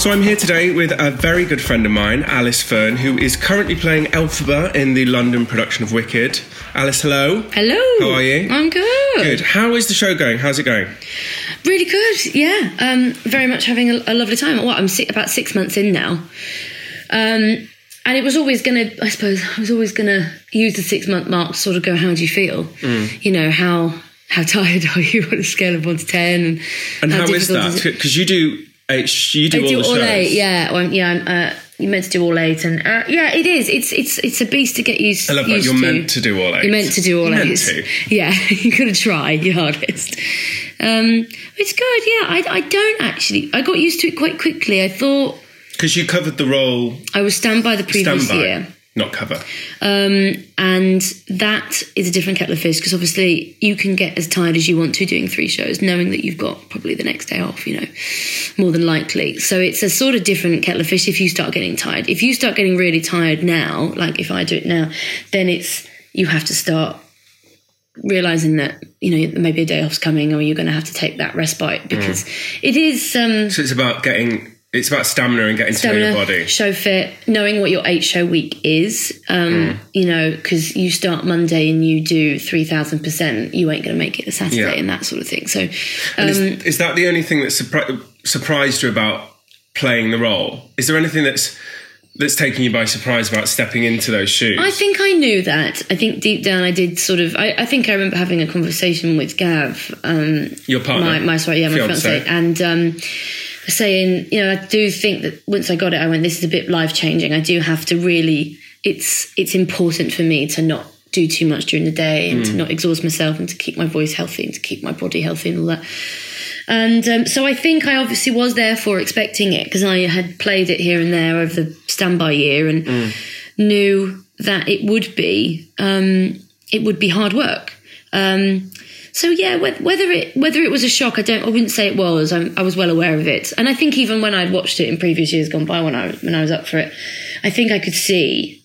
So I'm here today with a very good friend of mine, Alice Fern, who is currently playing Elphaba in the London production of Wicked. Alice, hello. Hello. How are you? I'm good. Good. How is the show going? How's it going? Really good. Yeah. Um, very much having a, a lovely time. What I'm si- about six months in now. Um, and it was always going to, I suppose, I was always going to use the six month mark to sort of go, how do you feel? Mm. You know, how how tired are you on a scale of one to ten? And, And how is difficult that? Because you do eight, you do I all do all shows. eight, yeah. Well, yeah, I'm, uh, you meant to do all eight, and uh, yeah, it is. It's it's it's a beast to get used. I love that. used You're to. meant to do all eight. You're meant to do all You're meant eight. to. Yeah, you got to try your hardest. Um, it's good. Yeah, I I don't actually. I got used to it quite quickly. I thought Because you covered the role I was stand by the previous standby, year. Not cover. Um, and that is a different kettle of fish because obviously you can get as tired as you want to doing three shows, knowing that you've got probably the next day off, you know, more than likely. So it's a sort of different kettle of fish if you start getting tired. If you start getting really tired now, like if I do it now, then it's you have to start realizing that you know maybe a day off's coming or you're going to have to take that respite because it is um So it's about getting. It's about stamina and getting to know your body. show fit, knowing what your eight show week is. Um, Mm. You know, because you start Monday and you do three thousand percent, you ain't going to make it a Saturday Yeah. and that sort of thing. So, um, is, is that the only thing that surpri- surprised you about playing the role? Is there anything that's that's taking you by surprise about stepping into those shoes? I think I knew that. I think deep down, I did sort of. I, I think I remember having a conversation with Gav, um, Your partner? my, my sorry, yeah, my Fiancé. fiance, and um, saying, you know, I do think that once I got it, I went, this is a bit life changing. I do have to really. It's it's important for me to not do too much during the day and to not exhaust myself and to keep my voice healthy and to keep my body healthy and all that. And um, so I think I obviously was therefore expecting it because I had played it here and there over the standby year and knew that it would be um, it would be hard work. Um, so yeah, whether it whether it was a shock, I don't. I wouldn't say it was. I'm, I was well aware of it, and I think even when I'd watched it in previous years gone by, when I when I was up for it, I think I could see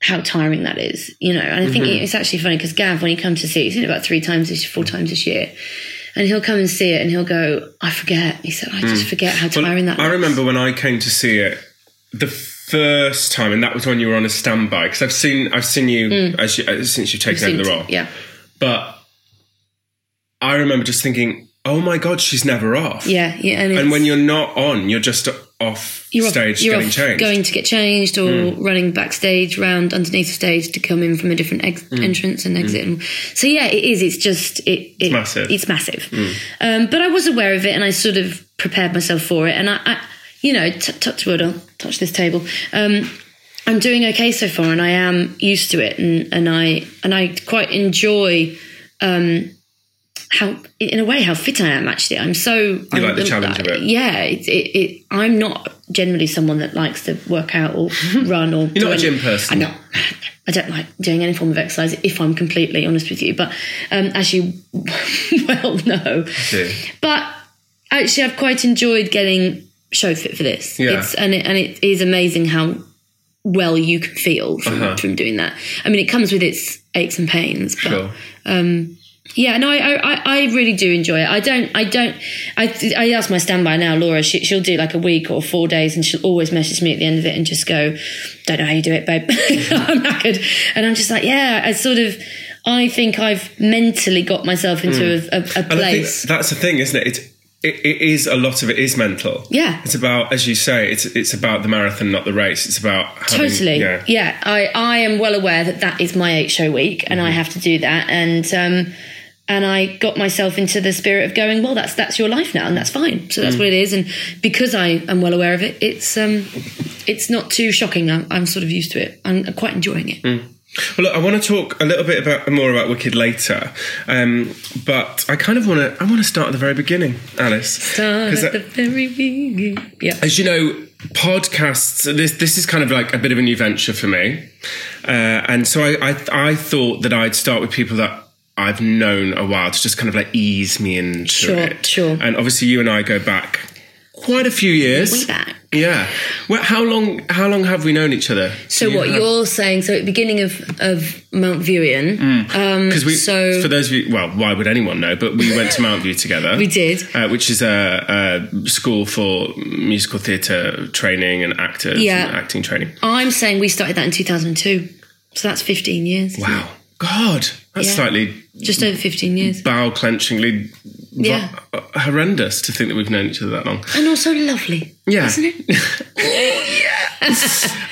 how tiring that is. You know, and I think mm-hmm. it's actually funny because Gav, when he comes to see it, he's seen it about three times this four times this year. And he'll come and see it, and he'll go, "I forget." He said, "I just mm. forget how Well, tiring that." I was." remember when I came to see it the first time, and that was when you were on a standby. Because I've seen I've seen you, mm. as you since you've taken over the role. Yeah, But I remember just thinking, "Oh my god, she's never off." yeah, yeah. And, And when you're not on, you're just off you're stage off, you're getting off changed. going to get changed or running backstage round underneath the stage to come in from a different ex- entrance and exit. And so yeah, it is. It's just it, it massive. It's massive. Um, but I was aware of it and I sort of prepared myself for it. And I, I you know, t- touch wood. I'll touch this table. Um, I'm doing okay so far, and I am used to it, and and I and I quite enjoy. Um, how, in a way, how fit I am. Actually, I'm so. You like the challenge of it? Yeah, it, it, it, I'm not generally someone that likes to work out or run or. You're not a gym person. I know. I don't like doing any form of exercise, if I'm completely honest with you. But um, as you well know, but actually, I've quite enjoyed getting show fit for this. Yeah. It's, and it, and it is amazing how well you can feel from, Uh-huh. from doing that. I mean, it comes with its aches and pains, but Sure. Yeah, no, I, I, I really do enjoy it. I don't, I don't, I, I ask my standby now, Laura, she, she'll do like a week or four days and she'll always message me at the end of it and just go, don't know how you do it, babe. I'm knackered. And I'm just like, yeah, I sort of, I think I've mentally got myself into a, a, a I think place. that's the thing, isn't it? It's, it, it is a lot of it is mental. Yeah. It's about, as you say, it's it's about the marathon, not the race. It's about having, Totally. Yeah. Yeah. I, I am well aware that that is my eight show week and I Mm-hmm. have to do that. And, um, and I got myself into the spirit of going, well, that's, that's your life now and that's fine. So Mm. that's what it is. And because I am well aware of it, it's, um, it's not too shocking. I'm, I'm sort of used to it. I'm quite enjoying it. Mm. Well, look, I want to talk a little bit about more about Wicked later, um, but I kind of want to. I want to start at the very beginning, Alice. Start at the very beginning. Yeah. As you know, podcasts. This this is kind of like a bit of a new venture for me, uh, and so I, I I thought that I'd start with people that I've known a while to just kind of like ease me into Sure, it. sure. And obviously, you and I go back quite a few years. Way back. Yeah. Well, how long? How long have we known each other? So what you're saying? So at the beginning of of Mount Viewing, um, Because we, so for those of you, well, why would anyone know? But we went to Mountview together. we did. uh, which is a, a school for musical theatre training and actors Yeah. and acting training. I'm saying we started that in 2002, so that's 15 years. Wow. God, that's Yeah. slightly Just over 15 years, Bow clenchingly Yeah. uh, horrendous to think that we've known each other that long. and also lovely, Yeah. isn't it?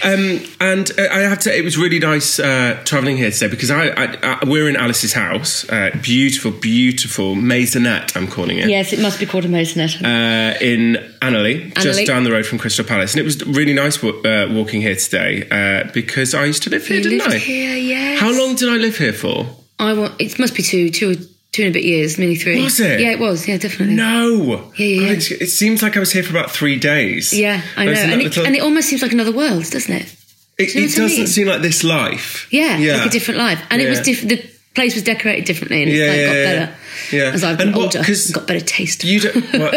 Um, and uh, I have to it was really nice uh, traveling here today because I, I, I we're in Alice's house, uh, beautiful, beautiful maisonette. I'm calling it. yes, it must be called a maisonette. uh, in Annerley, just down the road from Crystal Palace. And it was really nice wa- uh, walking here today uh, because I used to live here, You didn't I? here, yes. How long did I live here for? I want. It must be two, two, two and a bit years, nearly three. Was it? Yeah, it was. Yeah, definitely. No. Yeah, yeah, yeah. It seems like I was here for about three days. Yeah, I know, and it, little- and it almost seems like another world, doesn't it? it, you know it doesn't mean? seem like this life. Yeah, Yeah. like a different life, and it was Yeah. different. The place was decorated differently, and it's Yeah, like yeah, got yeah. better Yeah. as I've And got what- older. Got better taste. You don't. Well,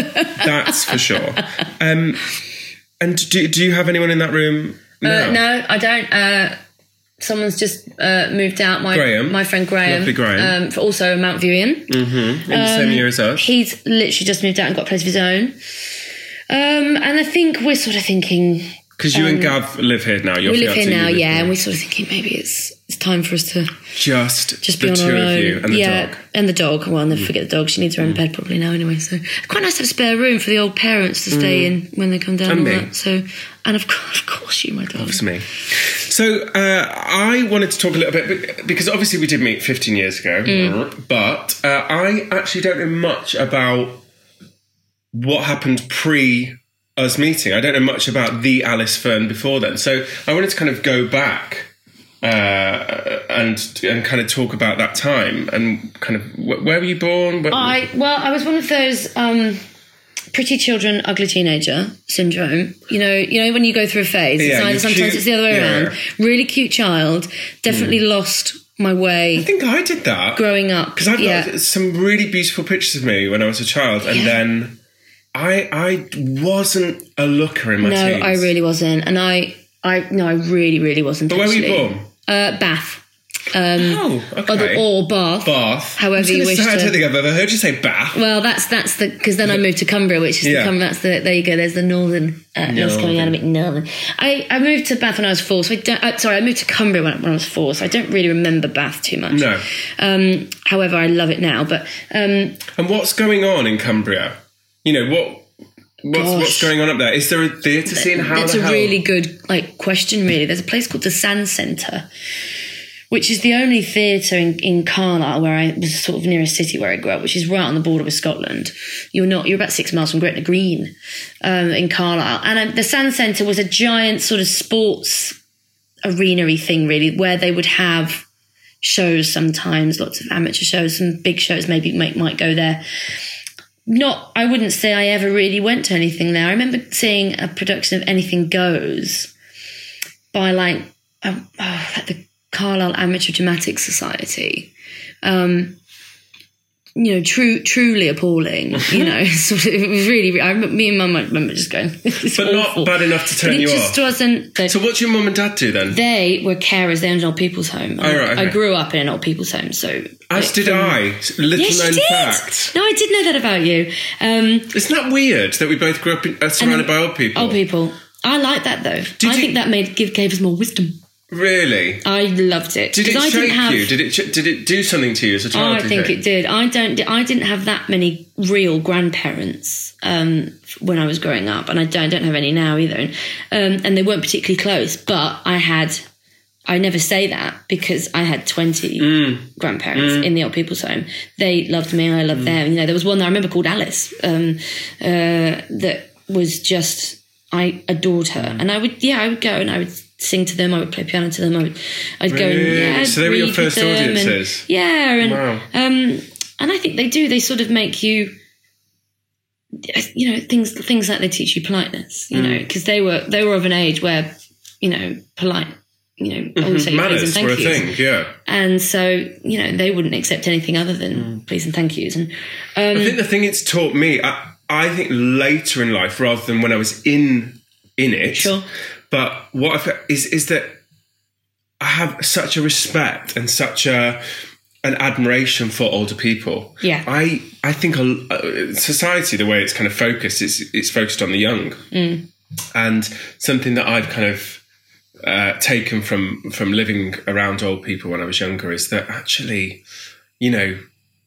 that's for sure. Um, and do, do you have anyone in that room? Uh, no, I don't. Uh, someone's just uh, moved out. My Graham. my friend Graham, Lovely Graham. Um, for also Mount Viewing. In the same year as us. He's literally just moved out and got a place of his own. Um, and I think we're sort of thinking Because you and Gav live here now. Your um, we live here now, live yeah, here. and we're sort of thinking maybe it's it's time for us to just just be on our own. and the yeah, dog. Mm. and the dog. Well, I'll never forget the dog. She needs her own bed probably now anyway. So quite nice to have a spare room for the old parents to stay in when they come down. Mm. And all that. So, and of course, of course, you, my dog. Me. So uh, I wanted to talk a little bit because obviously we did meet 15 years ago, Mm. but uh, I actually don't know much about what happened pre us meeting. I don't know much about the Alice Fern before then. So I wanted to kind of go back uh, and and kind of talk about that time and kind of wh- where were you born? Where, I well, I was one of those um, pretty children, ugly teenager syndrome. You know, you know when you go through a phase. Yeah, it's you're sometimes cute- it's the other way yeah. around. Really cute child, definitely lost my way. I think I did that. growing up. Because I've yeah. got some really beautiful pictures of me when I was a child, and then I I wasn't a looker in my no, teens. I really wasn't, and I, I no, I really, really wasn't. But where were you actually. born? Uh, Bath. Oh, okay. Or, the, or Bath. Bath. However you wish say, I don't think I've ever heard you say Bath. Well, that's that's the because then I moved to Cumbria, which is Yeah. the Cumbria. That's the there you go. There's the northern. Uh, Northern. coming out of it. Northern. I, I moved to Bath when I was four. So I don't. Uh, sorry, I moved to Cumbria when, when I was four. So I don't really remember Bath too much. No. Um, however, I love it now. But um, And what's going on in Cumbria? You know what? What's, Gosh. what's going on up there? Is there a theatre scene? How That's a hell? really good like question. Really, there's a place called the Sands Centre, which is the only theatre in, in Carlisle where I was sort of near a city where I grew up, which is right on the border with Scotland. You're not. You're about six miles from Gretna Green, um, in Carlisle, and um, the Sands Centre was a giant sort of sports arena thing, really, where they would have shows sometimes, lots of amateur shows, some big shows maybe might, might go there not I wouldn't say I ever really went to anything there. I remember seeing a production of Anything Goes by like um, oh, the Carlisle Amateur Dramatic Society. Um, you know, true, truly appalling. You know, sort of, it was really. I me and Mum I remember just going, "This But awful." not bad enough to But turn it you just off. wasn't. So what's your mum and dad do then? they were carers. They owned an old people's home. I, Oh, right, okay. I grew up in an old people's home, so As did I. Little Yes, known did. fact. No, I did know that about you. Um, Isn't that weird that we both grew up in, uh, surrounded by old people? Old people. I like that though. I you- think that made give gave us more wisdom. Really? I loved it. Did it I shake have, you? Did it? ch- Did it do something to you as a child? I think it did. I don't. I didn't have that many real grandparents um, when I was growing up, and I don't, I don't have any now either. Um, and they weren't particularly close. But I had. I never say that because I had twenty Mm. grandparents in the old people's home. They loved me, and I Mm. loved them. You know, there was one that I remember called Alice um, uh, that was just. I adored her, Mm. and I would. Yeah, I would go and I would sing to them. I would play piano to them. I would. I'd go and yeah. I'd So they were your first them and- yeah, and Wow. um, and I think they do. They sort of make you, you know, things things like they teach you politeness. You Mm. know, because they were they were of an age where you know polite. You know, always say please and Manners thank were a thing. Yeah. And so, you know, they wouldn't accept anything other than Mm. please and thank yous. And I um, think the thing it's taught me, I, I think later in life, rather than when I was in in it. Sure. But what I is is that I have such a respect and such a an admiration for older people. Yeah. I I think a, uh, society the way it's kind of focused it's it's focused on the young, Mm. and something that I've kind of uh, taken from from living around old people when I was younger is that actually, you know,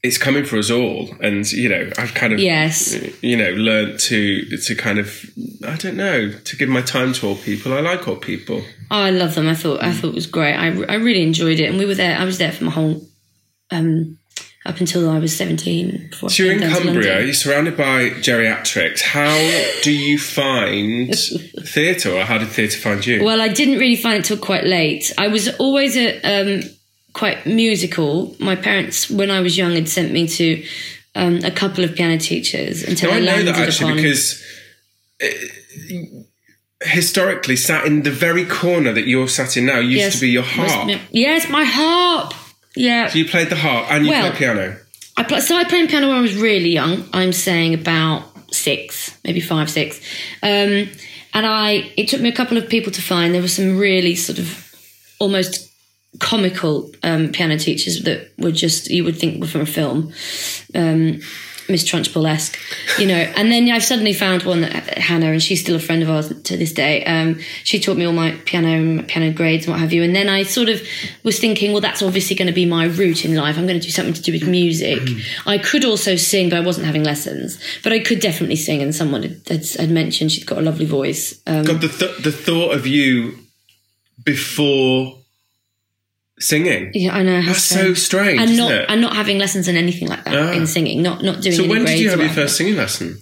it's coming for us all, and you know, I've kind of Yes. you know learned to to kind of I don't know to give my time to all people. I like all people. Oh, I love them. I thought I thought it was great. I, I really enjoyed it, and we were there. I was there for my whole um, up until I was seventeen. Before So you're in came down to Cumbria, you're surrounded by geriatrics. How do you find theatre, or how did theatre find you? Well, I didn't really find it till quite late. I was always a um, quite musical. My parents, when I was young, had sent me to um, a couple of piano teachers until Now, I I know that actually upon. because uh, historically, sat in the very corner that you're sat in now used yes, to be your was- harp. Yes, my harp. Yeah, So you played the harp and you Well- played piano. I pl- started playing piano when I was really young. I'm saying about six, maybe five, six. Um, and I, it took me a couple of people to find. There were some really sort of almost comical um, piano teachers that were just you would think were from a film. Um, Miss Trunchbull-esque, you know, and then I've suddenly found one that Hannah, and she's still a friend of ours to this day. Um, she taught me all my piano, piano grades and what have you. And then I sort of was thinking, well, that's obviously going to be my route in life. I'm going to do something to do with music. I could also sing, but I wasn't having lessons. But I could definitely sing, and someone had, had, had mentioned she'd got a lovely voice. Um, God, the th- the thought of you before singing. yeah, I know. That's so strange, and it? and not having lessons in anything like that Ah. in singing, not not doing. So when did you have your first singing lesson?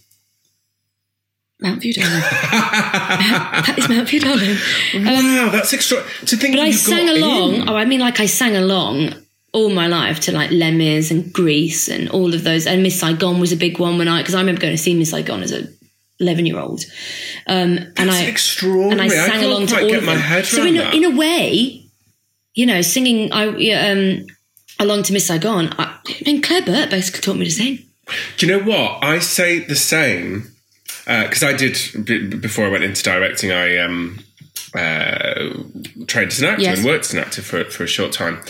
Mountview, darling. that is Mountview, darling. wow, that's extra. To think But I sang along. in. Oh, I mean, like I sang along all my life to like Les Mis and Grease and all of those. And Miss Saigon was a big one when I because I remember going to see Miss Saigon as a eleven year old. Um, and I extraordinary. and I sang can't along to all get of my them. head so around in a, in a way, you know, singing I yeah, um, along to Miss Saigon. I, I mean, Claire Burt basically taught me to sing. Do you know what? I say the same because I did b- before I went into directing. I um, uh, trained as an actor Yes. and worked as an actor for for a short time.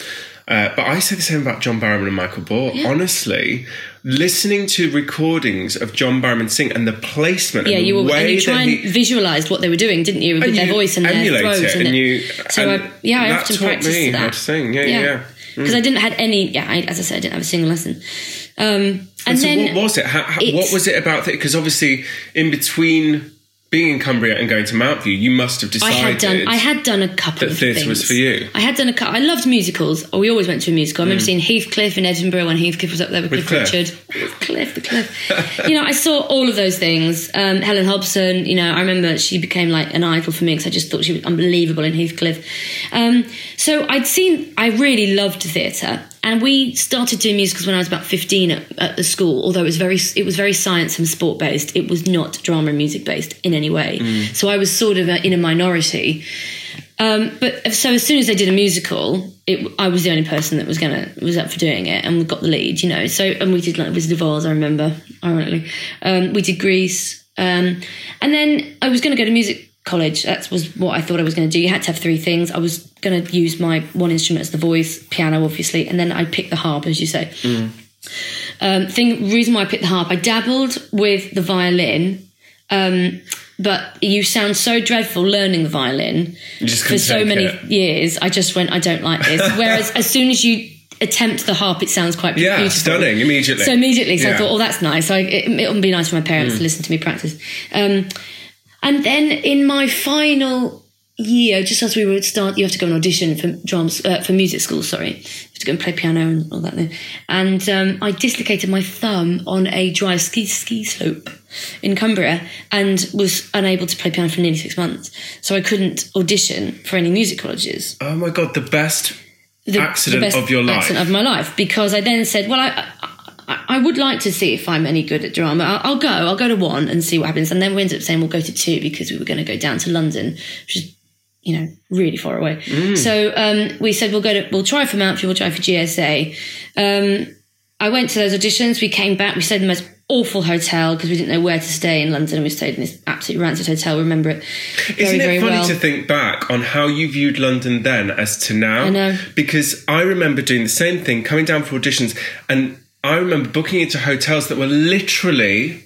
Uh, but I say the same about John Barrowman and Michael Ball. Honestly, listening to recordings of John Barrowman sing and the placement, Yeah, and you were, way and you try and he, visualised what they were doing, didn't you, with and their voice and their throat it, and it- you. So and I, yeah, I often practiced me that. how to sing. Yeah, yeah. yeah. Because I didn't had any. Yeah, I, as I said, I didn't have a single lesson. Um, and so then what was it? How, how, what was it about? Because obviously, in between being in Cumbria and going to Mountview, you must have decided. I had done. I had done a couple that of theatre things. was for you. I had done a couple. I loved musicals. Oh, we always went to a musical. I remember Mm. seeing Heathcliff in Edinburgh when Heathcliff was up there with, With Cliff, Cliff. Richard. Cliff, the Cliff. you know, I saw all of those things. Um, Helen Hobson. You know, I remember she became like an idol for me because I just thought she was unbelievable in Heathcliff. Um, so I'd seen. I really loved theatre. And we started doing musicals when I was about fifteen at, at the school. Although it was very, it was very science and sport based. It was not drama and music based in any way. Mm. So I was sort of uh, in a minority. Um, but so as soon as they did a musical, it, I was the only person that was gonna was up for doing it, and we got the lead, you know. So and we did like Wizard of Oz, I remember, ironically. Um, we did Grease, um, and then I was gonna go to music college. That was what I thought I was gonna do. You had to have three things. I was gonna use my one instrument as the voice, piano, obviously, and then I picked the harp, as you say. Um, thing reason why I picked the harp, I dabbled with the violin. Um, but you sound so dreadful learning the violin for so many it. years. I just went, I don't like this. Whereas as soon as you attempt the harp, it sounds quite Yeah, beautiful. stunning immediately. So immediately, so I Yeah. Mm. thought, oh, that's nice. I, it, it would be nice for my parents to listen to me practice. Um, and then in my final year, just as we would start, you have to go and audition for drums uh, for music school. Sorry, you have to go and play piano and all that. Thing. And um, I dislocated my thumb on a dry ski ski slope in Cumbria and was unable to play piano for nearly six months. So I couldn't audition for any music colleges oh my god, the best the, Accident best of your life. accident of my life because I then said, well, I, I, would like to see if I'm any good at drama. I'll, I'll go. I'll go to one and see what happens. And then we ended up saying we'll go to two because we were going to go down to London, which is you know really far away. Mm. So um, we said we'll go to we'll try for Mountview, we'll try for GSA. Um, I went to those auditions. We came back. We stayed in the most awful hotel because we didn't know where to stay in London. We stayed in this absolutely rancid hotel. Remember it very, Isn't it very funny well. to think back on how you viewed London then as to now? I know. Because I remember doing the same thing, coming down for auditions, and I remember booking into hotels that were literally,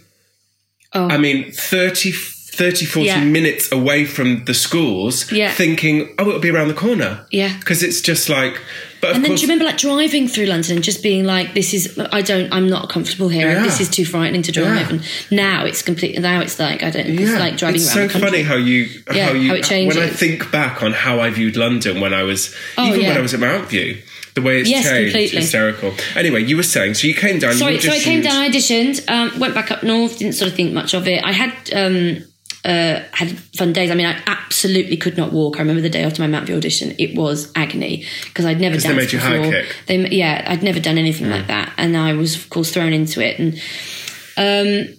Oh. I mean, 30, 30 40 Yeah. minutes away from the schools, Yeah. thinking, oh, it'll be around the corner. Yeah. Because it's just like, but and then course, do you remember like driving through London and just being like, this is, I don't, I'm not comfortable here. Yeah. This is too frightening to drive. Yeah. And now it's completely, now it's like, I don't, yeah. it's like driving it's around so funny how you Yeah, how you how it when I think back on how I viewed London when I was Oh, even when. I was at Mountview. The way it's Yes, changed, completely. hysterical. Anyway, you were saying, so you came down. Sorry, so I came down, I auditioned, um, went back up north, didn't sort of think much of it. I had um, uh, had fun days. I mean, I absolutely could not walk. I remember the day after my Mountview audition; it was agony because I'd never they danced made you before. Mm. They, yeah, I'd never done anything like that, and I was, of course, thrown into it. And um,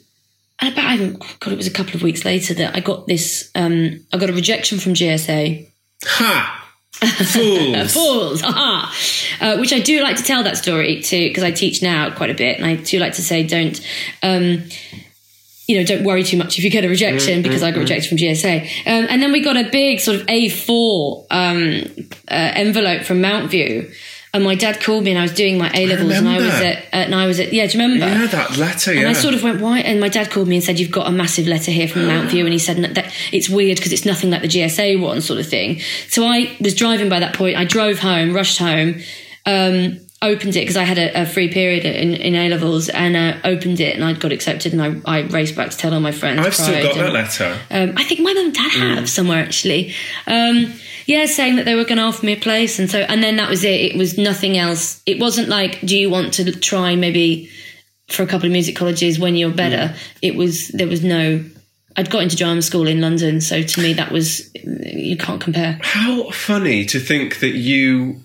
and about, I haven't, God, it was a couple of weeks later that I got this. Um, I got a rejection from GSA. Ha! Fools. Fools, aha! Uh, which I do like to tell that story too, because I teach now quite a bit, and I do like to say, don't, um, you know, don't worry too much if you get a rejection, because I got rejected from GSA. Um, and then we got a big sort of A4 um, uh, envelope from Mountview. And my dad called me, and I was doing my A levels, and I was at, and I was at, yeah, do you remember? yeah, that letter, yeah. And I sort of went, why? And my dad called me and said, you've got a massive letter here from Mountview. And he said that it's weird because it's nothing like the GSA one sort of thing. So I was driving by that point. I drove home, rushed home, um, opened it because I had a, a free period in, in A levels and uh, opened it and I got accepted and I, I raced back to tell all my friends. I've still got that letter. um, I think my mum and dad have somewhere actually. Um, yeah, saying that they were going to offer me a place, and so and then that was it. It was nothing else. It wasn't like, do you want to try maybe for a couple of music colleges when you're better? It was there was no. I'd got into drama school in London, so to me that was you can't compare. How funny to think that you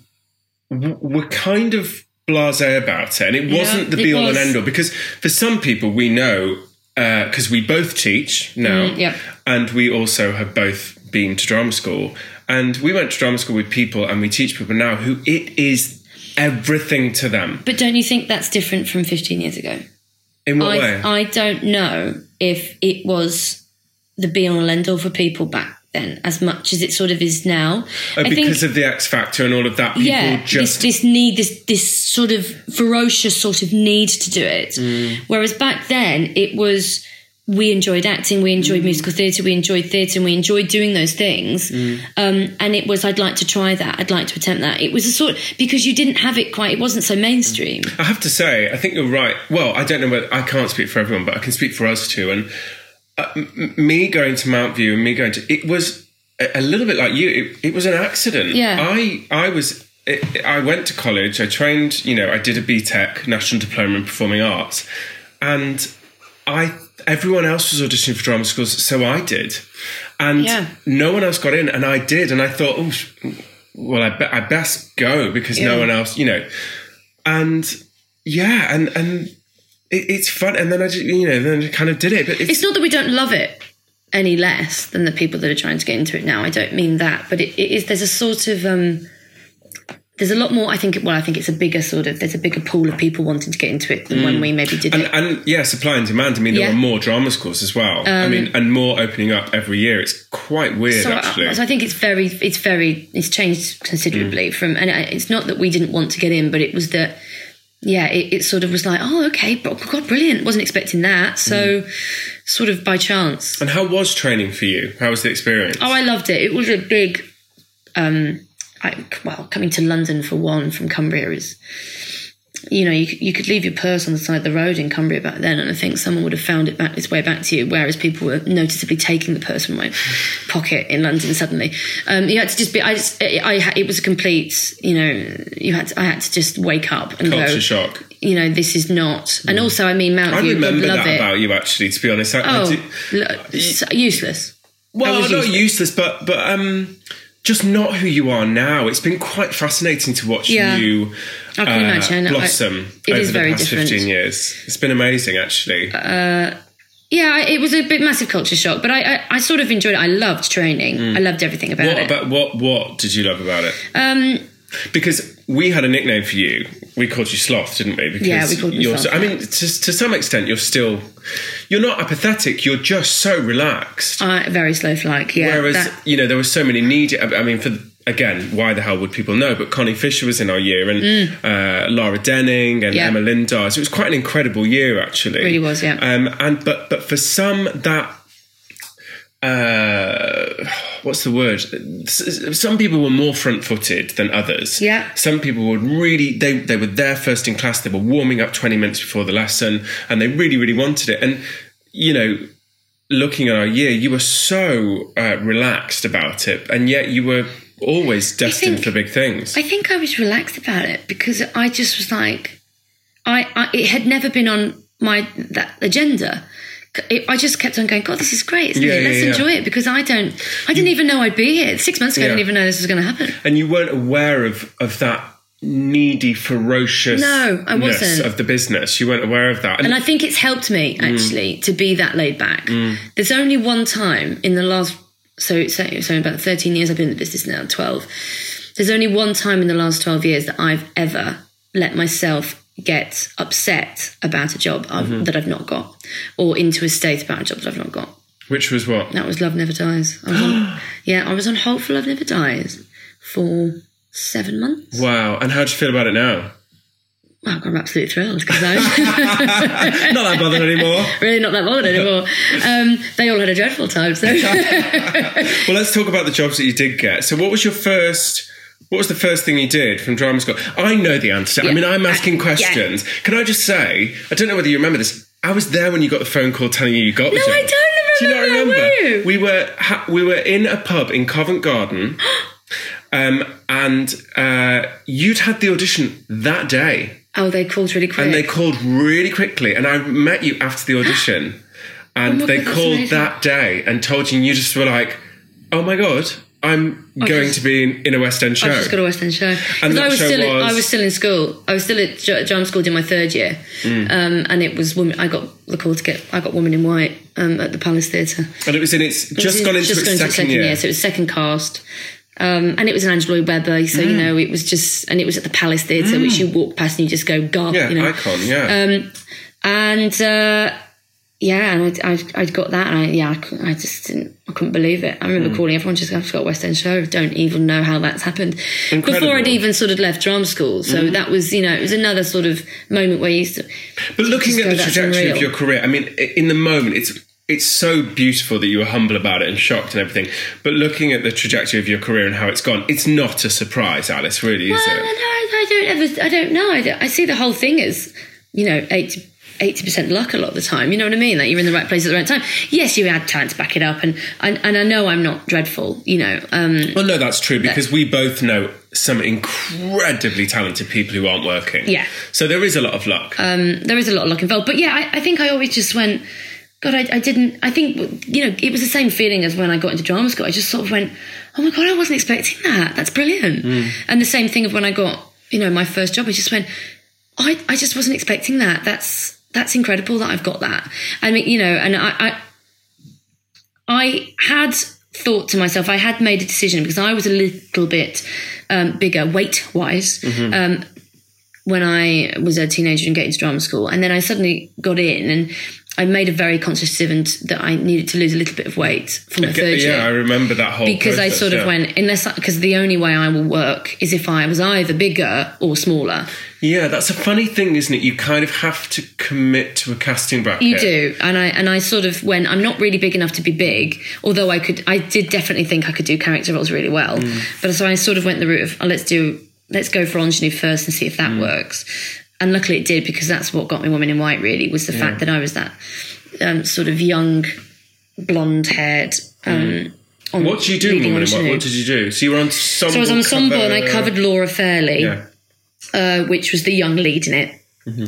were kind of blasé about it, and it Yeah, wasn't the be all and end all. Because for some people, we know because we both teach now, Mm, yep. and we also have both been to drama school, and we went to drama school with people, and we teach people now who it is everything to them. But don't you think that's different from 15 years ago? In what way? I, I don't know if it was the be all and end all for people back then as much as it sort of is now. Oh, I because think, of the X Factor and all of that, people yeah, just this, this need, this this sort of ferocious sort of need to do it. Mm. Whereas back then it was we enjoyed acting, we Mm. enjoyed musical theatre, we enjoyed theatre, and we enjoyed doing those things. Mm. Um, and it was I'd like to try that, I'd like to attempt that. It was a sort because you didn't have it quite. It wasn't so mainstream. I have to say, I think you're right. Well, I don't know whether I can't speak for everyone, but I can speak for us too. And uh, m- me going to Mountview and me going to it was a, a little bit like you. It, it was an accident. Yeah. I I was. It, I went to college. I trained. You know, I did a BTEC, National Diploma in Performing Arts, and I. Everyone else was auditioning for drama schools, so I did, and Yeah. no one else got in, and I did, and I thought, oh, sh- well, I, be- I best go because no one else, you know, and yeah, and and it, it's fun. And then I just, you know, then I kind of did it. But it's, it's not that we don't love it any less than the people that are trying to get into it now. I don't mean that, but it, it is. There's a sort of um, there's a lot more. I think. Well, I think it's a bigger sort of. There's a bigger pool of people wanting to get into it than when we maybe did and, it. and yeah, supply and demand. I mean, there Yeah. Um, are more drama schools as well. I mean, and more opening up every year. It's quite weird, So, actually. I, so I think it's very, it's very, it's changed considerably from, and it's not that we didn't want to get in, but it was that, yeah, it, it sort of was like, oh, okay, but God, brilliant, wasn't expecting that. So, sort of by chance. and how was training for you? How was the experience? Oh, I loved it. It was a big, um, I, well, coming to London for one from Cumbria is, you know, you, could- you could leave your purse on the side of the road in Cumbria back then, and I think someone would have found it back its way back to you. Whereas people were noticeably taking the purse from my pocket in London suddenly. Um, you had to just be. I just. I. had- It was a complete. You know, you had. To, I had to just wake up and go Culture go. shock. You know, this is not. And also, I mean, Mount I View. Remember love that it. about you, actually. To be honest, I, I Oh, do- lo- useless. well, not useless. useless, but but um, just not who you are now. It's been quite fascinating to watch Yeah. you. I can uh, imagine. I- blossom it over is the very past different. Uh, fifteen years. It's been amazing, actually. Uh, Yeah, it was a bit massive culture shock, but I, I, I sort of enjoyed it. I loved training. I loved everything about Mm. what it. about what what did you love about it? um, Because we had a nickname for you. We called you Sloth, didn't we? Because Yeah, we called you're Sloth, I mean, to, to some extent, you're still you're not apathetic. You're just so relaxed. I, very slow like yeah. Whereas that- you know there were so many needy. I mean, for again, why the hell would people know? But Connie Fisher was in our year, and uh, Laura Denning and Mm. Yeah. Emma Lindar. So it was quite an incredible year, actually. Really was, yeah. Um, and but but for some that. Uh, what's the word? Some people were more front-footed than others. Yeah. Some people were really they they were there first in class. They were warming up twenty minutes before the lesson, and they really really wanted it. And you know, looking at our year, you were so uh, relaxed about it, and yet you were always destined think- for big things. I think I was relaxed about it because I just was like, I, I it had never been on my that agenda. It, I just kept on going. God, this is great. Isn't Yeah, it? Let's yeah. enjoy it because I don't. I didn't even know I'd be here six months ago. I didn't even know this was going to happen. and you weren't aware of of that needy, ferocious No, I wasn't. of the business. You weren't aware of that. And I think it's helped me mm. actually to be that laid back. Mm. There's only one time in the last so so so about 13 years I've been in the business now, 12. There's only one time in the last 12 years that I've ever let myself get upset about a job I've, mm-hmm. that I've not got or into a state about a job that I've not got. Which was what? That was Love Never Dies. I was on, yeah, I was on hold for Love Never Dies for seven months. Wow. And how do you feel about it now? Wow, I'm absolutely thrilled because I Not that bothered anymore. really not that bothered anymore. Um, they all had a dreadful time. So Well, let's talk about the jobs that you did get. So, what was your first? What was the first thing you did from drama school? I know the answer. I mean, I'm asking Uh, questions. Can I just say, I don't know whether you remember this. I was there when you got the phone call telling you you got the No, job. I don't remember. Do you not remember, remember? were you? We were ha- we were in a pub in Covent Garden, um, and uh, you'd had the audition that day. Oh, they called really quick. And they called really quickly, and I met you after the audition, and Oh they God, called amazing. that day and told you, and you just were like, "Oh my god, I'm going just- to be in, in a West End show." I just got a West End show. that I was show still was- I was still in school. I was still at dra- drama school doing my third year, Mm. um, and it was woman. I got the call to get. I got Woman in White um, at the Palace Theatre. and it was in its just It gone into just its gone second, year. so it was second cast. Um, and it was an Andrew Lloyd Webber, so you Mm. know it was just, and it was at the Palace Theatre, which you walk past and you just go, "God," yeah, you know. icon. Yeah, Um, and uh, yeah, and I, I, I'd got that, and I, yeah, I, I just didn't, I couldn't believe it. I remember calling everyone, just I've got a West End show. Don't even know how that's happened. Incredible. Before I'd even sort of left drama school, so that was, you know, it was another sort of moment where you used to. but looking at the "That's trajectory of your career, I mean, in the moment, it's it's so beautiful that you were humble about it and shocked and everything. But looking at the trajectory of your career and how it's gone, it's not a surprise, Alice. Really, is Well, it? no, I don't ever. I don't know. I, I see the whole thing as you know, 80 percent luck a lot of the time. You know what I mean? Like you're in the right place at the right time. Yes, you had talent to back it up, and and, and I know I'm not dreadful. You know, um, Well, no, that's true because we both know some incredibly talented people who aren't working. Yeah. So there is a lot of luck. um, there is a lot of luck involved. But yeah, I, I think I always just went. God, I, I didn't. I think you know it was the same feeling as when I got into drama school. I just sort of went, "Oh my god, I wasn't expecting that. That's brilliant." And the same thing of when I got you know my first job. I just went, I I just wasn't expecting that. That's that's incredible that I've got that. I mean, you know, and I I, I had thought to myself, I had made a decision because I was a little bit um, bigger weight wise. Um, when I was a teenager and getting to drama school. And then I suddenly got in and I made a very conscious decision that I needed to lose a little bit of weight for my third yeah, year. I remember that whole because I process, sort of yeah. went, unless, because the only way I will work is if I was either bigger or smaller. Yeah, that's a funny thing, isn't it? You kind of have to commit to a casting bracket. You do, and I and I sort of when I'm not really big enough to be big, although I could, I did definitely think I could do character roles really well. Mm. But so I sort of went the route of oh, let's do, let's go for ingenue first and see if that mm. works. And luckily it did because that's what got me Woman in White. Really was the fact that I was that um, sort of young, blonde haired. Um, on What did you do, Woman? in White? What did you do? So you were on. So I was on ensemble and I covered Laura Fairlie Yeah. uh, which was the young lead in it.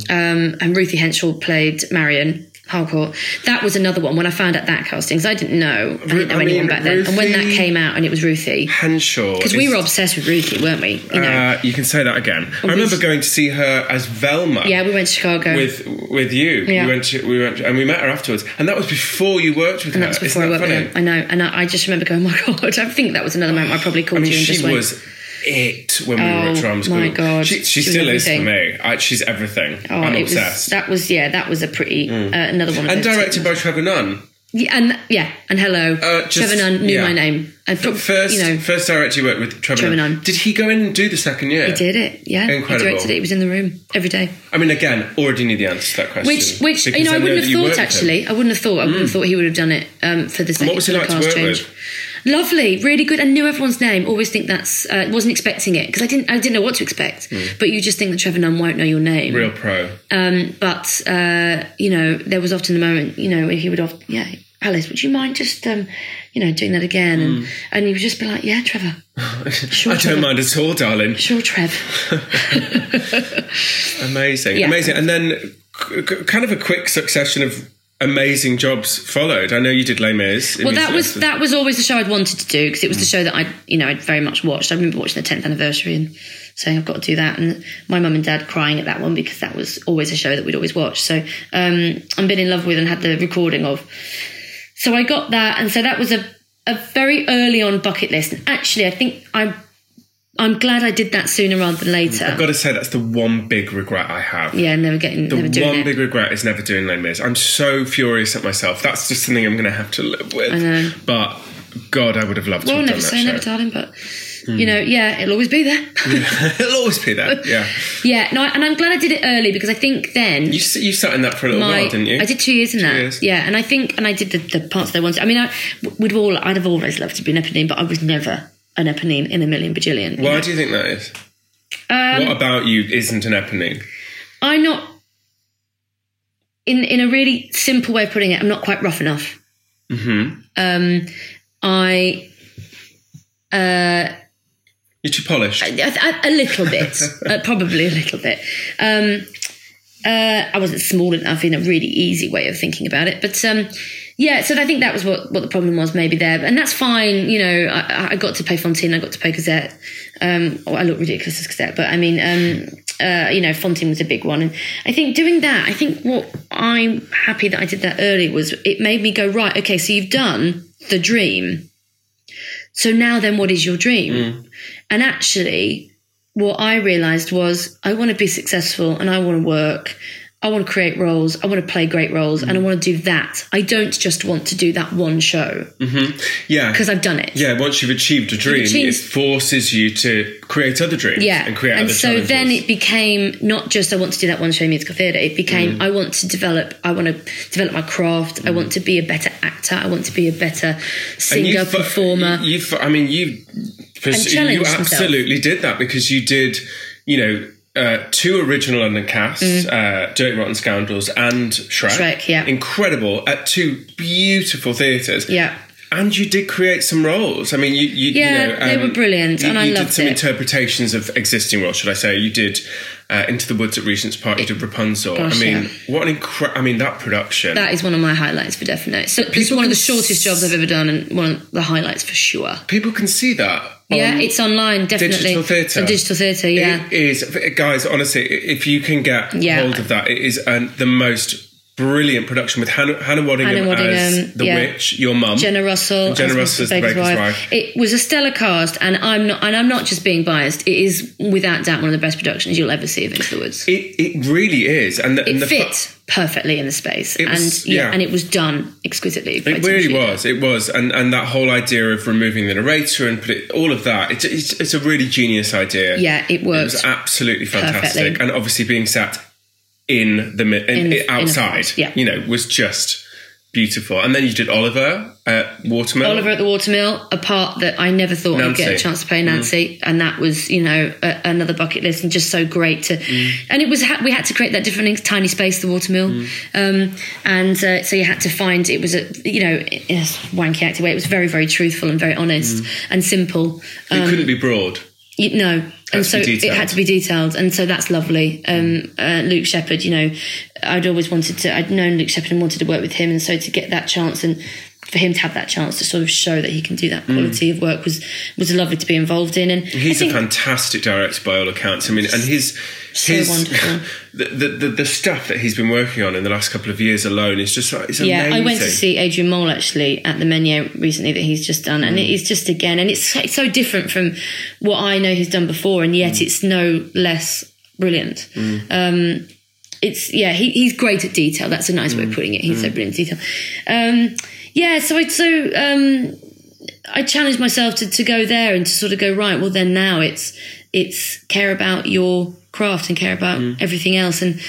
Um, and Ruthie Henshall played Marian Harcourt. That was another one when I found out that casting, because I didn't know, I didn't know I anyone mean, back then. And when that came out and it was Ruthie, Henshall. because we were obsessed with Ruthie, weren't we? You know, Uh, you can say that again. I remember going to see her as Velma. yeah, we went to Chicago. With with you, Yeah. we went to, we went to- and we met her afterwards, and that was before you worked with and her. that was before I Isn't worked that with her. I know, and I, I just remember going, "Oh my god!" I think that was another moment I probably I called mean, you and she just went, was it when we were at Oh, drama school. my God. she, she, She still is for me. I, she's everything. Oh, I'm it was obsessed. Mm. that was yeah, that was a pretty uh, another one. Of and those directed by Trevor Nunn. Yeah, and yeah, and hello, Uh, just- Trevor Nunn knew yeah. my name. And pro- First, you know, first director you worked with Trevor, Trevor Nunn. Nunn. Did he go in and do the second year? he did it. Yeah, Incredible. he directed it. He was in the room every day. I mean, again, already knew the answer to that question. Which, which you know, I wouldn't that have thought worked with him. actually. I wouldn't have thought. I wouldn't have thought he would have done it um, for the second what was he like to cast work change. with? Lovely, really good. I knew everyone's name. Always think that's. Uh, wasn't expecting it because I didn't. I didn't know what to expect. But you just think that Trevor Nunn won't know your name. Real pro. Um, but uh, you know, there was often a moment, you know, where he would often, yeah, Alice, would you mind just, um, you know, doing that again? And and he would just be like, yeah, Trevor, Sure, I don't mind at all, darling. sure, Trev. Amazing, Yeah. amazing. And then c- c- kind of a quick succession of amazing jobs followed. I know you did Les Mis. Well, that was after. that was always the show I'd wanted to do because it was the show that I, you know, I'd very much watched. I remember watching the tenth anniversary and saying I've got to do that, and my mum and dad crying at that one because that was always a show that we'd always watch. So um, I'm been in love with and had the recording of. So I got that, and so that was a a very early on bucket list. And actually, I think I'm I'm glad I did that sooner rather than later. I've got to say that's the one big regret I have. yeah, never getting, The never doing one it. big regret is never doing Les Mis. I'm so furious at myself. That's just something I'm going to have to live with. I know. But God, I would have loved to well, have never done that say show. never, darling, but hmm. you know, yeah, it'll always be there. It'll always be there. Yeah. yeah, no, and I'm glad I did it early because I think then You you sat in that for a little my, while, didn't you? I did two years in that. years. Yeah, and I think, and I did the, the parts that I wanted. I mean, I would all, I'd have always loved to be an Eponine, but I was never an Eponine in a million bajillion. Why know. do you think that is? Um, what about you isn't an Eponine? I'm not, in in a really simple way of putting it, I'm not quite rough enough. hmm Um, I, uh, You're too polished. a, a, a little bit, uh, probably a little bit. Um, uh, I wasn't small enough in a really easy way of thinking about it, but um, yeah. So I think that was what, what the problem was, maybe there, and that's fine. You know, I, I got to play Fantine, I got to play Cosette. Um, oh, I look ridiculous as Cosette, but I mean, um, uh, you know, Fantine was a big one, and I think doing that, I think what I'm happy that I did that early was it made me go right. Okay, so you've done the dream. So now then, what is your dream? And actually, what I realized was I want to be successful and I want to work. I want to create roles. I want to play great roles and I mm. want to do that. I don't just want to do that one show mm-hmm. Yeah. because I've done it. Yeah, once you've achieved a dream, achieved- it forces you to create other dreams Yeah. and create and so challenges. then it became not just I want to do that one show in musical theatre. It became Mm. I want to develop, I want to develop my craft. I mm. want to be a better actor. I want to be a better singer, you performer. You, you I mean, you, you absolutely did that because you did, you know, uh, two original London casts, uh, Dirty Rotten Scoundrels and Shrek. Mm. Shrek, yeah. Incredible at two beautiful theatres. yeah. And you did create some roles. I mean, you, you Yeah, you know, they were brilliant, you, and I you loved did some it. interpretations of existing roles, should I say? You did uh, Into the Woods at Regent's Park. You did Rapunzel. Gosh, I mean, yeah. what an incredible! I mean, that production. That is one of my highlights for definite. So it's one of the shortest jobs I've ever done, and one of the highlights for sure. People can see that. Yeah, it's online, definitely. digital theatre. Digital theatre, yeah. It is, guys. Honestly, if you can get Yeah. hold of that, it is um, the most brilliant production with Hannah, Hannah Waddingham, Hannah Waddingham, as the yeah. witch, your mum. Jenna Russell, Jenna as Russell as the Baker's Wife. It was a stellar cast, and I'm not, and I'm not just being biased. It is without doubt one of the best productions you'll ever see of Into the Woods. It it really is, and the, and It the fu- perfectly in the space, It was- and yeah, yeah. and it was done exquisitely. It really was. It was, and and that whole idea of removing the narrator and put it all of that. It's it's, it's a really genius idea. Yeah, it It was absolutely fantastic, perfectly. and obviously being sat in the in, In the- in a outside, yeah. you know, was just beautiful. And then you did Oliver at Watermill. Oliver at the Watermill, a part that I never thought I'd get a chance to play Nancy, mm. and that was you know a, another bucket list and just so great to. Mm. And it was we had to create that different tiny space, the Watermill, mm. um, and uh, so you had to find it was a you know in a wanky acting way. It was very very truthful and very honest and simple. it couldn't um, be broad. You, no, and so it had to be detailed, and so that's lovely. Um, uh, Luke Sheppard, you know, I'd always wanted to. I'd known Luke Sheppard and wanted to work with him, and so to get that chance and for him to have that chance to sort of show that he can do that quality of work was was lovely to be involved in. And He's a fantastic director by all accounts. I mean, and his So his wonderful. the, the, the stuff that he's been working on in the last couple of years alone is just it's yeah, amazing. I went to see Adrian Mole actually at the Menier recently that he's just done, and Mm. it is just again, and it's so, it's so different from what I know he's done before, and Mm. yet it's no less brilliant. Um, it's yeah, he, he's great at detail. That's a nice Mm. way of putting it. He's so brilliant at detail. Um, yeah, so I so um, I challenged myself to, to go there and to sort of go right. Well, then now it's it's care about your craft and care about Mm. everything else, and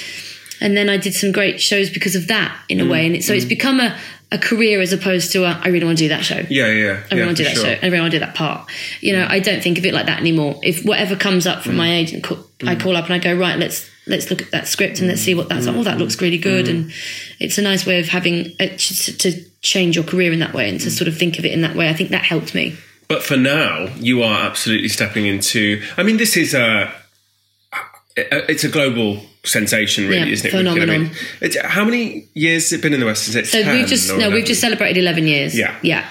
and then I did some great shows because of that in a way, and it, so it's become a a career as opposed to a, I really want to do that show. Yeah, yeah, I really yeah, want to do that sure. show. I really want to do that part. You know, mm. I don't think of it like that anymore. If whatever comes up from mm. my agent, I mm. call up and I go, right, let's let's look at that script and let's see what that's like. Oh, that looks really good, and it's a nice way of having a, to to change your career in that way and to sort of think of it in that way. I think that helped me. But for now, you are absolutely stepping into. I mean, this is a. It's a global sensation, really, Yeah, isn't it? phenomenon. I mean, it's, how many years has it been in the West? Is it So 10 we've just no, 11? we've just celebrated eleven years. Yeah. yeah.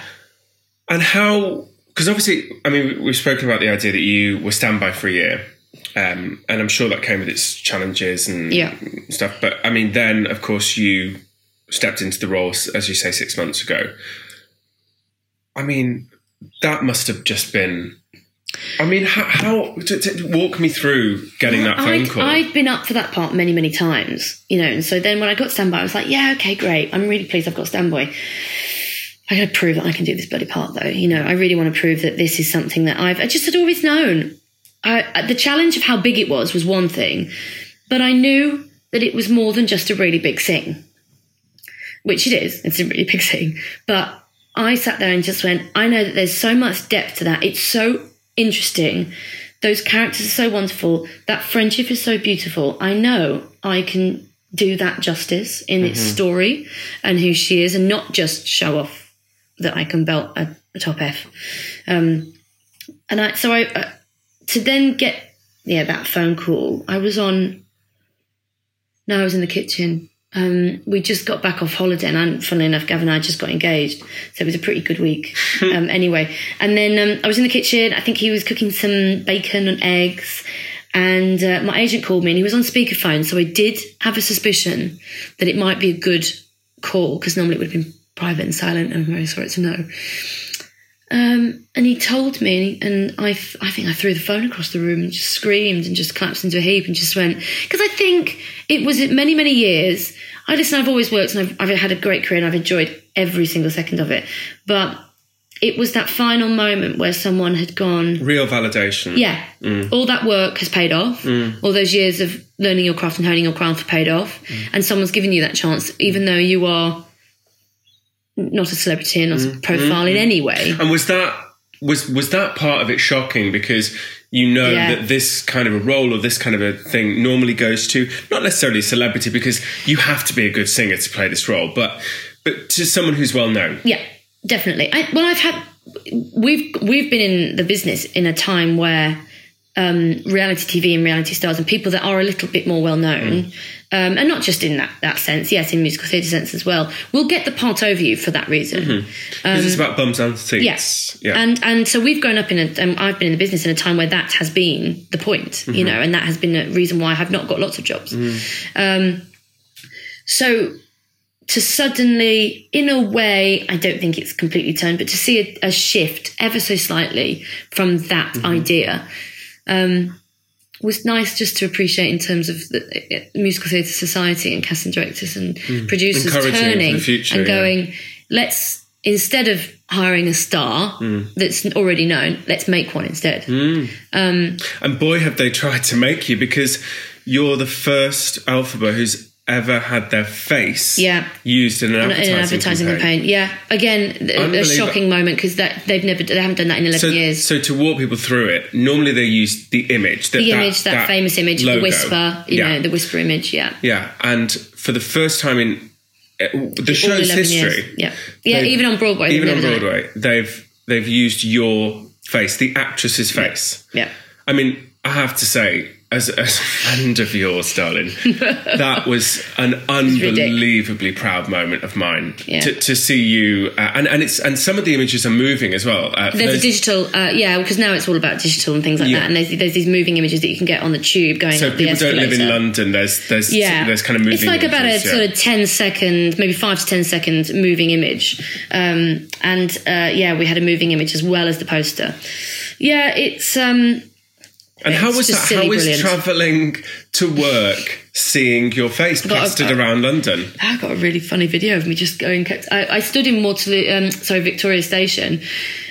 And how? Because obviously, I mean, we've spoken about the idea that you were standby for a year, um, and I'm sure that came with its challenges and Yeah. stuff. But I mean, then of course you stepped into the role, as you say, six months ago. I mean, that must have just been. I mean, how? how walk me through getting that phone I'd, call. I'd been up for that part many, many times, you know, and so then when I got standby, I was like, yeah, okay, great. I'm really pleased I've got standby. I gotta prove that I can do this bloody part though. You know, I really want to prove that this is something that I've I just had always known. I, the challenge of how big it was was one thing, but I knew that it was more than just a really big thing, which it is. It's a really big thing. But I sat there and just went, I know that there's so much depth to that. It's so interesting. Those characters are so wonderful. That friendship is so beautiful. I know I can do that justice in its story and who she is and not just show off that I can belt a, a top F. Um, and I, so I, uh, to then get, yeah, that phone call, I was on, no, I was in the kitchen. Um, we just got back off holiday, and funnily enough, Gavin and I just got engaged, so it was a pretty good week. um, anyway, and then um, I was in the kitchen. I think he was cooking some bacon and eggs, and uh, my agent called me, and he was on speakerphone. So I did have a suspicion that it might be a good call because normally it would have been private and silent. And I'm very sorry to know. Um, and he told me, and I, I think I threw the phone across the room and just screamed and just collapsed into a heap and just went because I think it was many many years. I listen. I've always worked and I've, I've had a great career and I've enjoyed every single second of it. But it was that final moment where someone had gone, Real validation. yeah, mm. all that work has paid off. Mm. All those years of learning your craft and honing your craft have paid off, mm. and someone's given you that chance, even though you are not a celebrity and not a mm-hmm. profile in mm-hmm. any way. And was that was was that part of it shocking because you know Yeah. that this kind of a role or this kind of a thing normally goes to not necessarily a celebrity because you have to be a good singer to play this role, but but to someone who's well known. Yeah, definitely. I, well, I've had we've we've been in the business in a time where um, reality TV and reality stars and people that are a little bit more well known, mm. Um, and not just in that that sense, yes, in musical theatre sense as well, We'll get the part over you for that reason. Because it's about bums and seats. Yes, Yeah. and and so we've grown up in a. Um, I've been in the business in a time where that has been the point, you know, and that has been a reason why I have not got lots of jobs. Um, so to suddenly, in a way, I don't think it's completely turned, but to see a, a shift ever so slightly from that idea. Um, was nice just to appreciate in terms of the uh, musical theatre society and casting directors and mm. producers Encouraging the turning future, and yeah. going, let's instead of hiring a star mm. that's already known, let's make one instead. Mm. Um, and boy, have they tried to make you because you're the first Elphaba who's ever had their face Yeah. used in an In advertising, an advertising campaign. yeah. Again, a- shocking moment because that they've never they haven't done that in eleven So, years. so to walk people through it, normally they use the image, that, the image, that, famous image, logo. the whisper, you yeah. know, the whisper image, yeah. yeah, and for the first time in uh, the All show's history, years. Yeah. Yeah, even on Broadway. even on done. Broadway, they've they've used your face, the actress's face. Yeah. I mean, I have to say, as, as a friend of yours, darling, that was an unbelievably proud moment of mine Yeah. to, to see you. Uh, and and it's and some of the images are moving as well. Uh, There's a digital, uh, yeah, because now it's all about digital and things like Yeah. that. And there's, there's these moving images that you can get on the tube going so people don't live in. London. There's there's Yeah, there's kind of moving. It's like about a yeah. sort of 10 second, maybe five to 10 second moving image. Um, and uh, yeah, we had a moving image as well as the poster. Yeah, it's um, And how was that? How was travelling to work, seeing your face Got a- plastered around London? I got a really funny video of me just going. I, I stood in Waterloo, um, sorry, Victoria Station,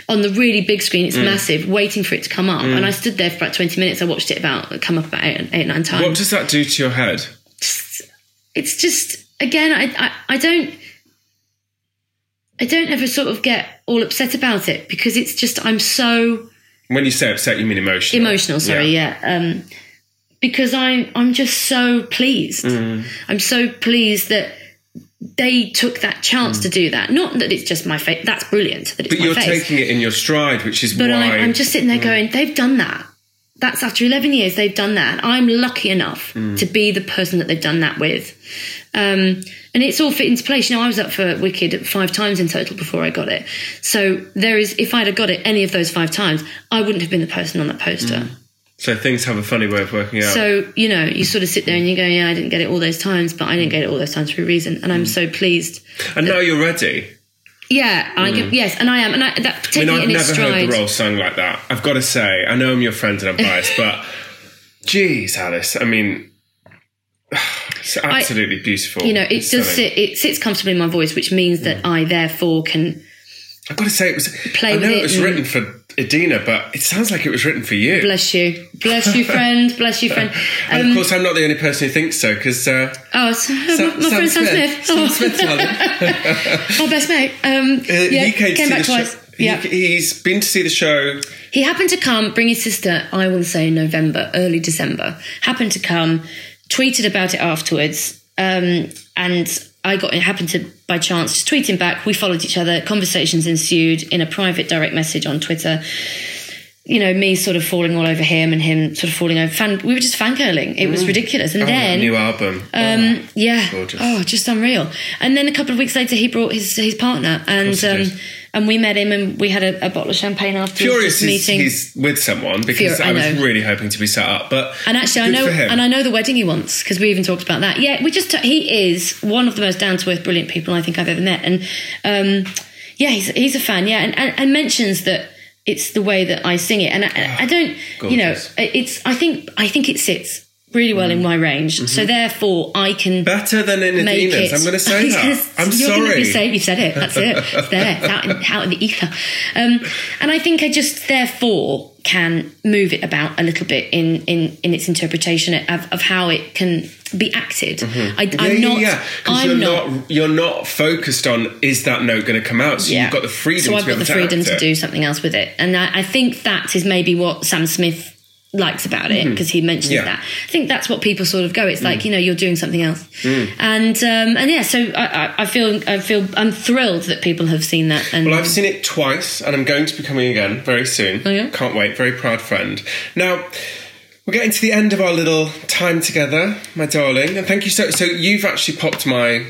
on the really big screen. Mm. It's massive, waiting for it to come up. And I stood there for about twenty minutes. I watched it about come up about eight, eight nine times. What does that do to your head? it's just again I, I i don't i don't ever sort of get all upset about it because it's just i'm so When you say upset, you mean emotional. emotional sorry yeah, um because i'm i'm just so pleased Mm. i'm so pleased that they took that chance to do that not that it's just my face that's brilliant that it's But you're face taking it in your stride, which is but why I, I'm just sitting there going, they've done that. That's after 11 years, they've done that. I'm lucky enough to be the person that they've done that with. Um, and it's all fit into place. You know, I was up for Wicked five times in total before I got it. So there is, if I'd have got it any of those five times, I wouldn't have been the person on that poster. Mm. So things have a funny way of working out. So, you know, you sort of sit there and you go, yeah, I didn't get it all those times, but I didn't mm. get it all those times for a reason. And I'm mm. so pleased. and now you're ready. Yeah, I get, yes, and I am. And I, that, Mm. I mean, I've it in its never stride. heard the role sung like that. I've got to say, I know I'm your friend and I'm biased, but geez, Alice, I mean, it's absolutely beautiful. you know, it It's does sit, it sits comfortably in my voice, which means that I therefore can I've got to say, it was. Play I know it it was written for Idina, but it sounds like it was written for you. bless you, bless you, friend, bless you, friend. and Um, of course, I'm not the only person who thinks so because uh, oh, so, Sam, my friend Sam Smith, Sam oh, Smith, my best mate. Um, Uh, yeah, he came, see back twice. show. He, Yeah, he's been to see the show. he happened to come, bring his sister. I will say in November, early December. Happened to come, tweeted about it afterwards, um, and I got it happened to by chance just tweet him back. We followed each other. Conversations ensued in a private direct message on Twitter. You know, me sort of falling all over him and him sort of falling over. Fan, we were just fangirling. It was ridiculous. And Oh, then new album. Um, yeah. Gorgeous. Oh, just unreal. And then a couple of weeks later, he brought his his partner, and course he did. and we met him, and we had a, a bottle of champagne after Furious this is meeting. he's with someone because Fur- I, I was really hoping to be set up. But and actually, I know, and I know the wedding he wants because we even talked about that. Yeah, we just he is one of the most down to earth, brilliant people I think I've ever met, and um, yeah, he's he's a fan. Yeah, and, and, and mentions that it's the way that I sing it, and I, I don't, you know, it's I think I think it sits really well Mm. in my range, Mm-hmm. so therefore I can better than in make Idina's. it. I'm going to say that. I'm sorry. Say you said it. That's it. It's there. It's out in, out in the ether. Um, and I think I just therefore can move it about a little bit in in in its interpretation of, of how it can be acted. I, Mm-hmm. yeah, I'm yeah, not. yeah. Because I'm you're not. not, you're not focused on is that note going to come out. So yeah. you've got the freedom. So to I've got the freedom act to do something else with it, and I, I think that is maybe what Sam Smith likes about it because he mentions Mm-hmm. Yeah. Mm. that. I think that's what people sort of go. It's like you know you're doing something else, and um, and yeah. So I, I, I feel I feel I'm thrilled that people have seen that. And Well, I've seen it twice, and I'm going to be coming again very soon. Oh, yeah? Can't wait. Very proud friend. Now. We're getting to the end of our little time together, my darling, and thank you so. So you've actually popped my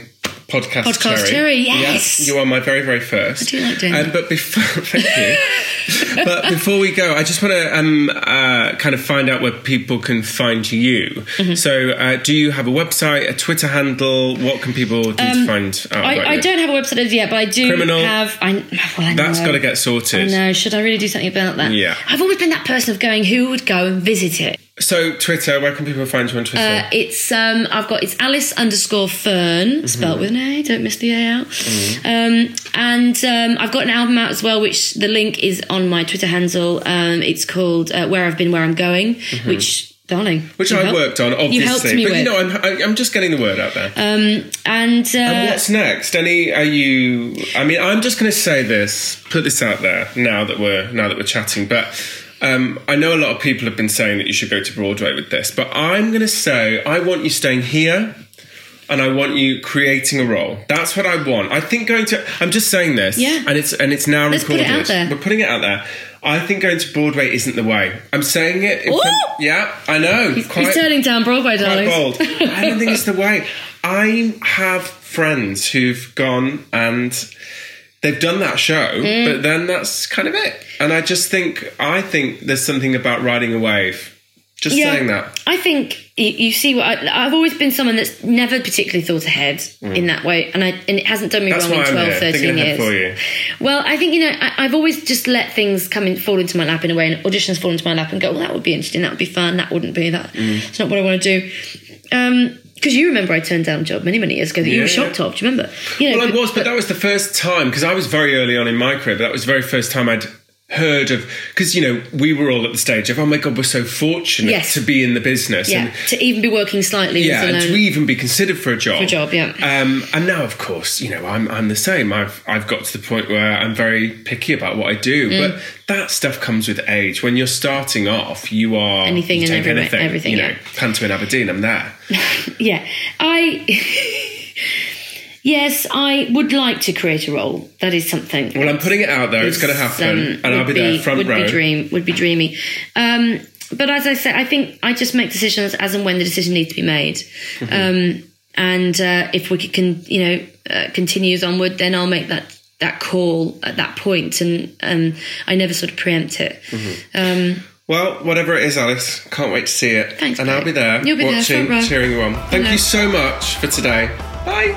podcast, Podcast cherry, yes. you are my very, very first. I do like doing um, that. But before, thank you. but before we go, I just want to um, uh, kind of find out where people can find you. Mm-hmm. So, uh, do you have a website, a Twitter handle? What can people do to find out Um, I, I don't have a website as yet, but I do Criminal. have. I, well, I That's got to get sorted. No, should I really do something about that? Yeah. I've always been that person of going, who would go and visit it? So, Twitter, where can people find you on Twitter? Uh, it's um, I've got it's Alice underscore Fearn spelled with an A. Don't miss the A out. Um, and um, I've got an album out as well, which the link is on my Twitter handle. Um, it's called uh, Where I've Been, Where I'm Going, which darling, Which I helped- worked on, obviously. You helped me but with. you know, I'm, I'm just getting the word out there. and uh, and what's next? Any? Are you? I mean, I'm just going to say this. Put this out there now that we're now that we're chatting. But um, I know a lot of people have been saying that you should go to Broadway with this. But I'm going to say I want you staying here. And I want you creating a role. That's what I want. I think going to. I'm just saying this, Yeah. And it's and it's now Let's put recorded. it out there. We're putting it out there. I think going to Broadway isn't the way. I'm saying it. Front- yeah, I know. He's turning down Broadway, darling. bold. I don't think it's the way. I have friends who've gone and they've done that show, Mm. but then that's kind of it. And I just think I think there's something about riding a wave. Just saying that. I think you, you see what I, I've always been someone that's never particularly thought ahead in that way, and I and it hasn't done me Mm. That's wrong in I'm 12, here, 13 thinking years. for you. Well, I think you know I, I've always just let things come in, fall into my lap in a way, and auditions fall into my lap, and go, well, that would be interesting, that would be fun, that wouldn't be that. Mm. It's not what I want to do. Um, because you remember I turned down a job many, many years ago that you were shocked yeah. of. Do you remember? You know, Well, I was, but that was the first time because I was very early on in my career. But that was the very first time I'd heard of because you know we were all at the stage of oh my god we're so fortunate Yes. to be in the business yeah, and to even be working slightly, yeah and to even be considered for a job For a job, yeah. um, and now of course you know I'm I'm the same I've I've got to the point where I'm very picky about what I do Mm. but that stuff comes with age when you're starting off you are Anything you and take every- anything everything, you know yeah. Panto in Aberdeen I'm there Yeah, I. yes, I would like to create a role. That is something. well I'm putting it out there it's going to happen um, and I'll would be there front would row Be dream would be dreamy. Um, but as I said, I think I just make decisions as and when the decision needs to be made. Mm-hmm. Um, and uh, if we can, you know, uh, continues onward, then I'll make that that call at that point, and um, I never sort of preempt it. Mm-hmm. Um, Well, whatever it is, Alice, can't wait to see it. Thanks, And I'll be there You'll be there, watching, row. cheering you on. Thank you so much for today. Bye.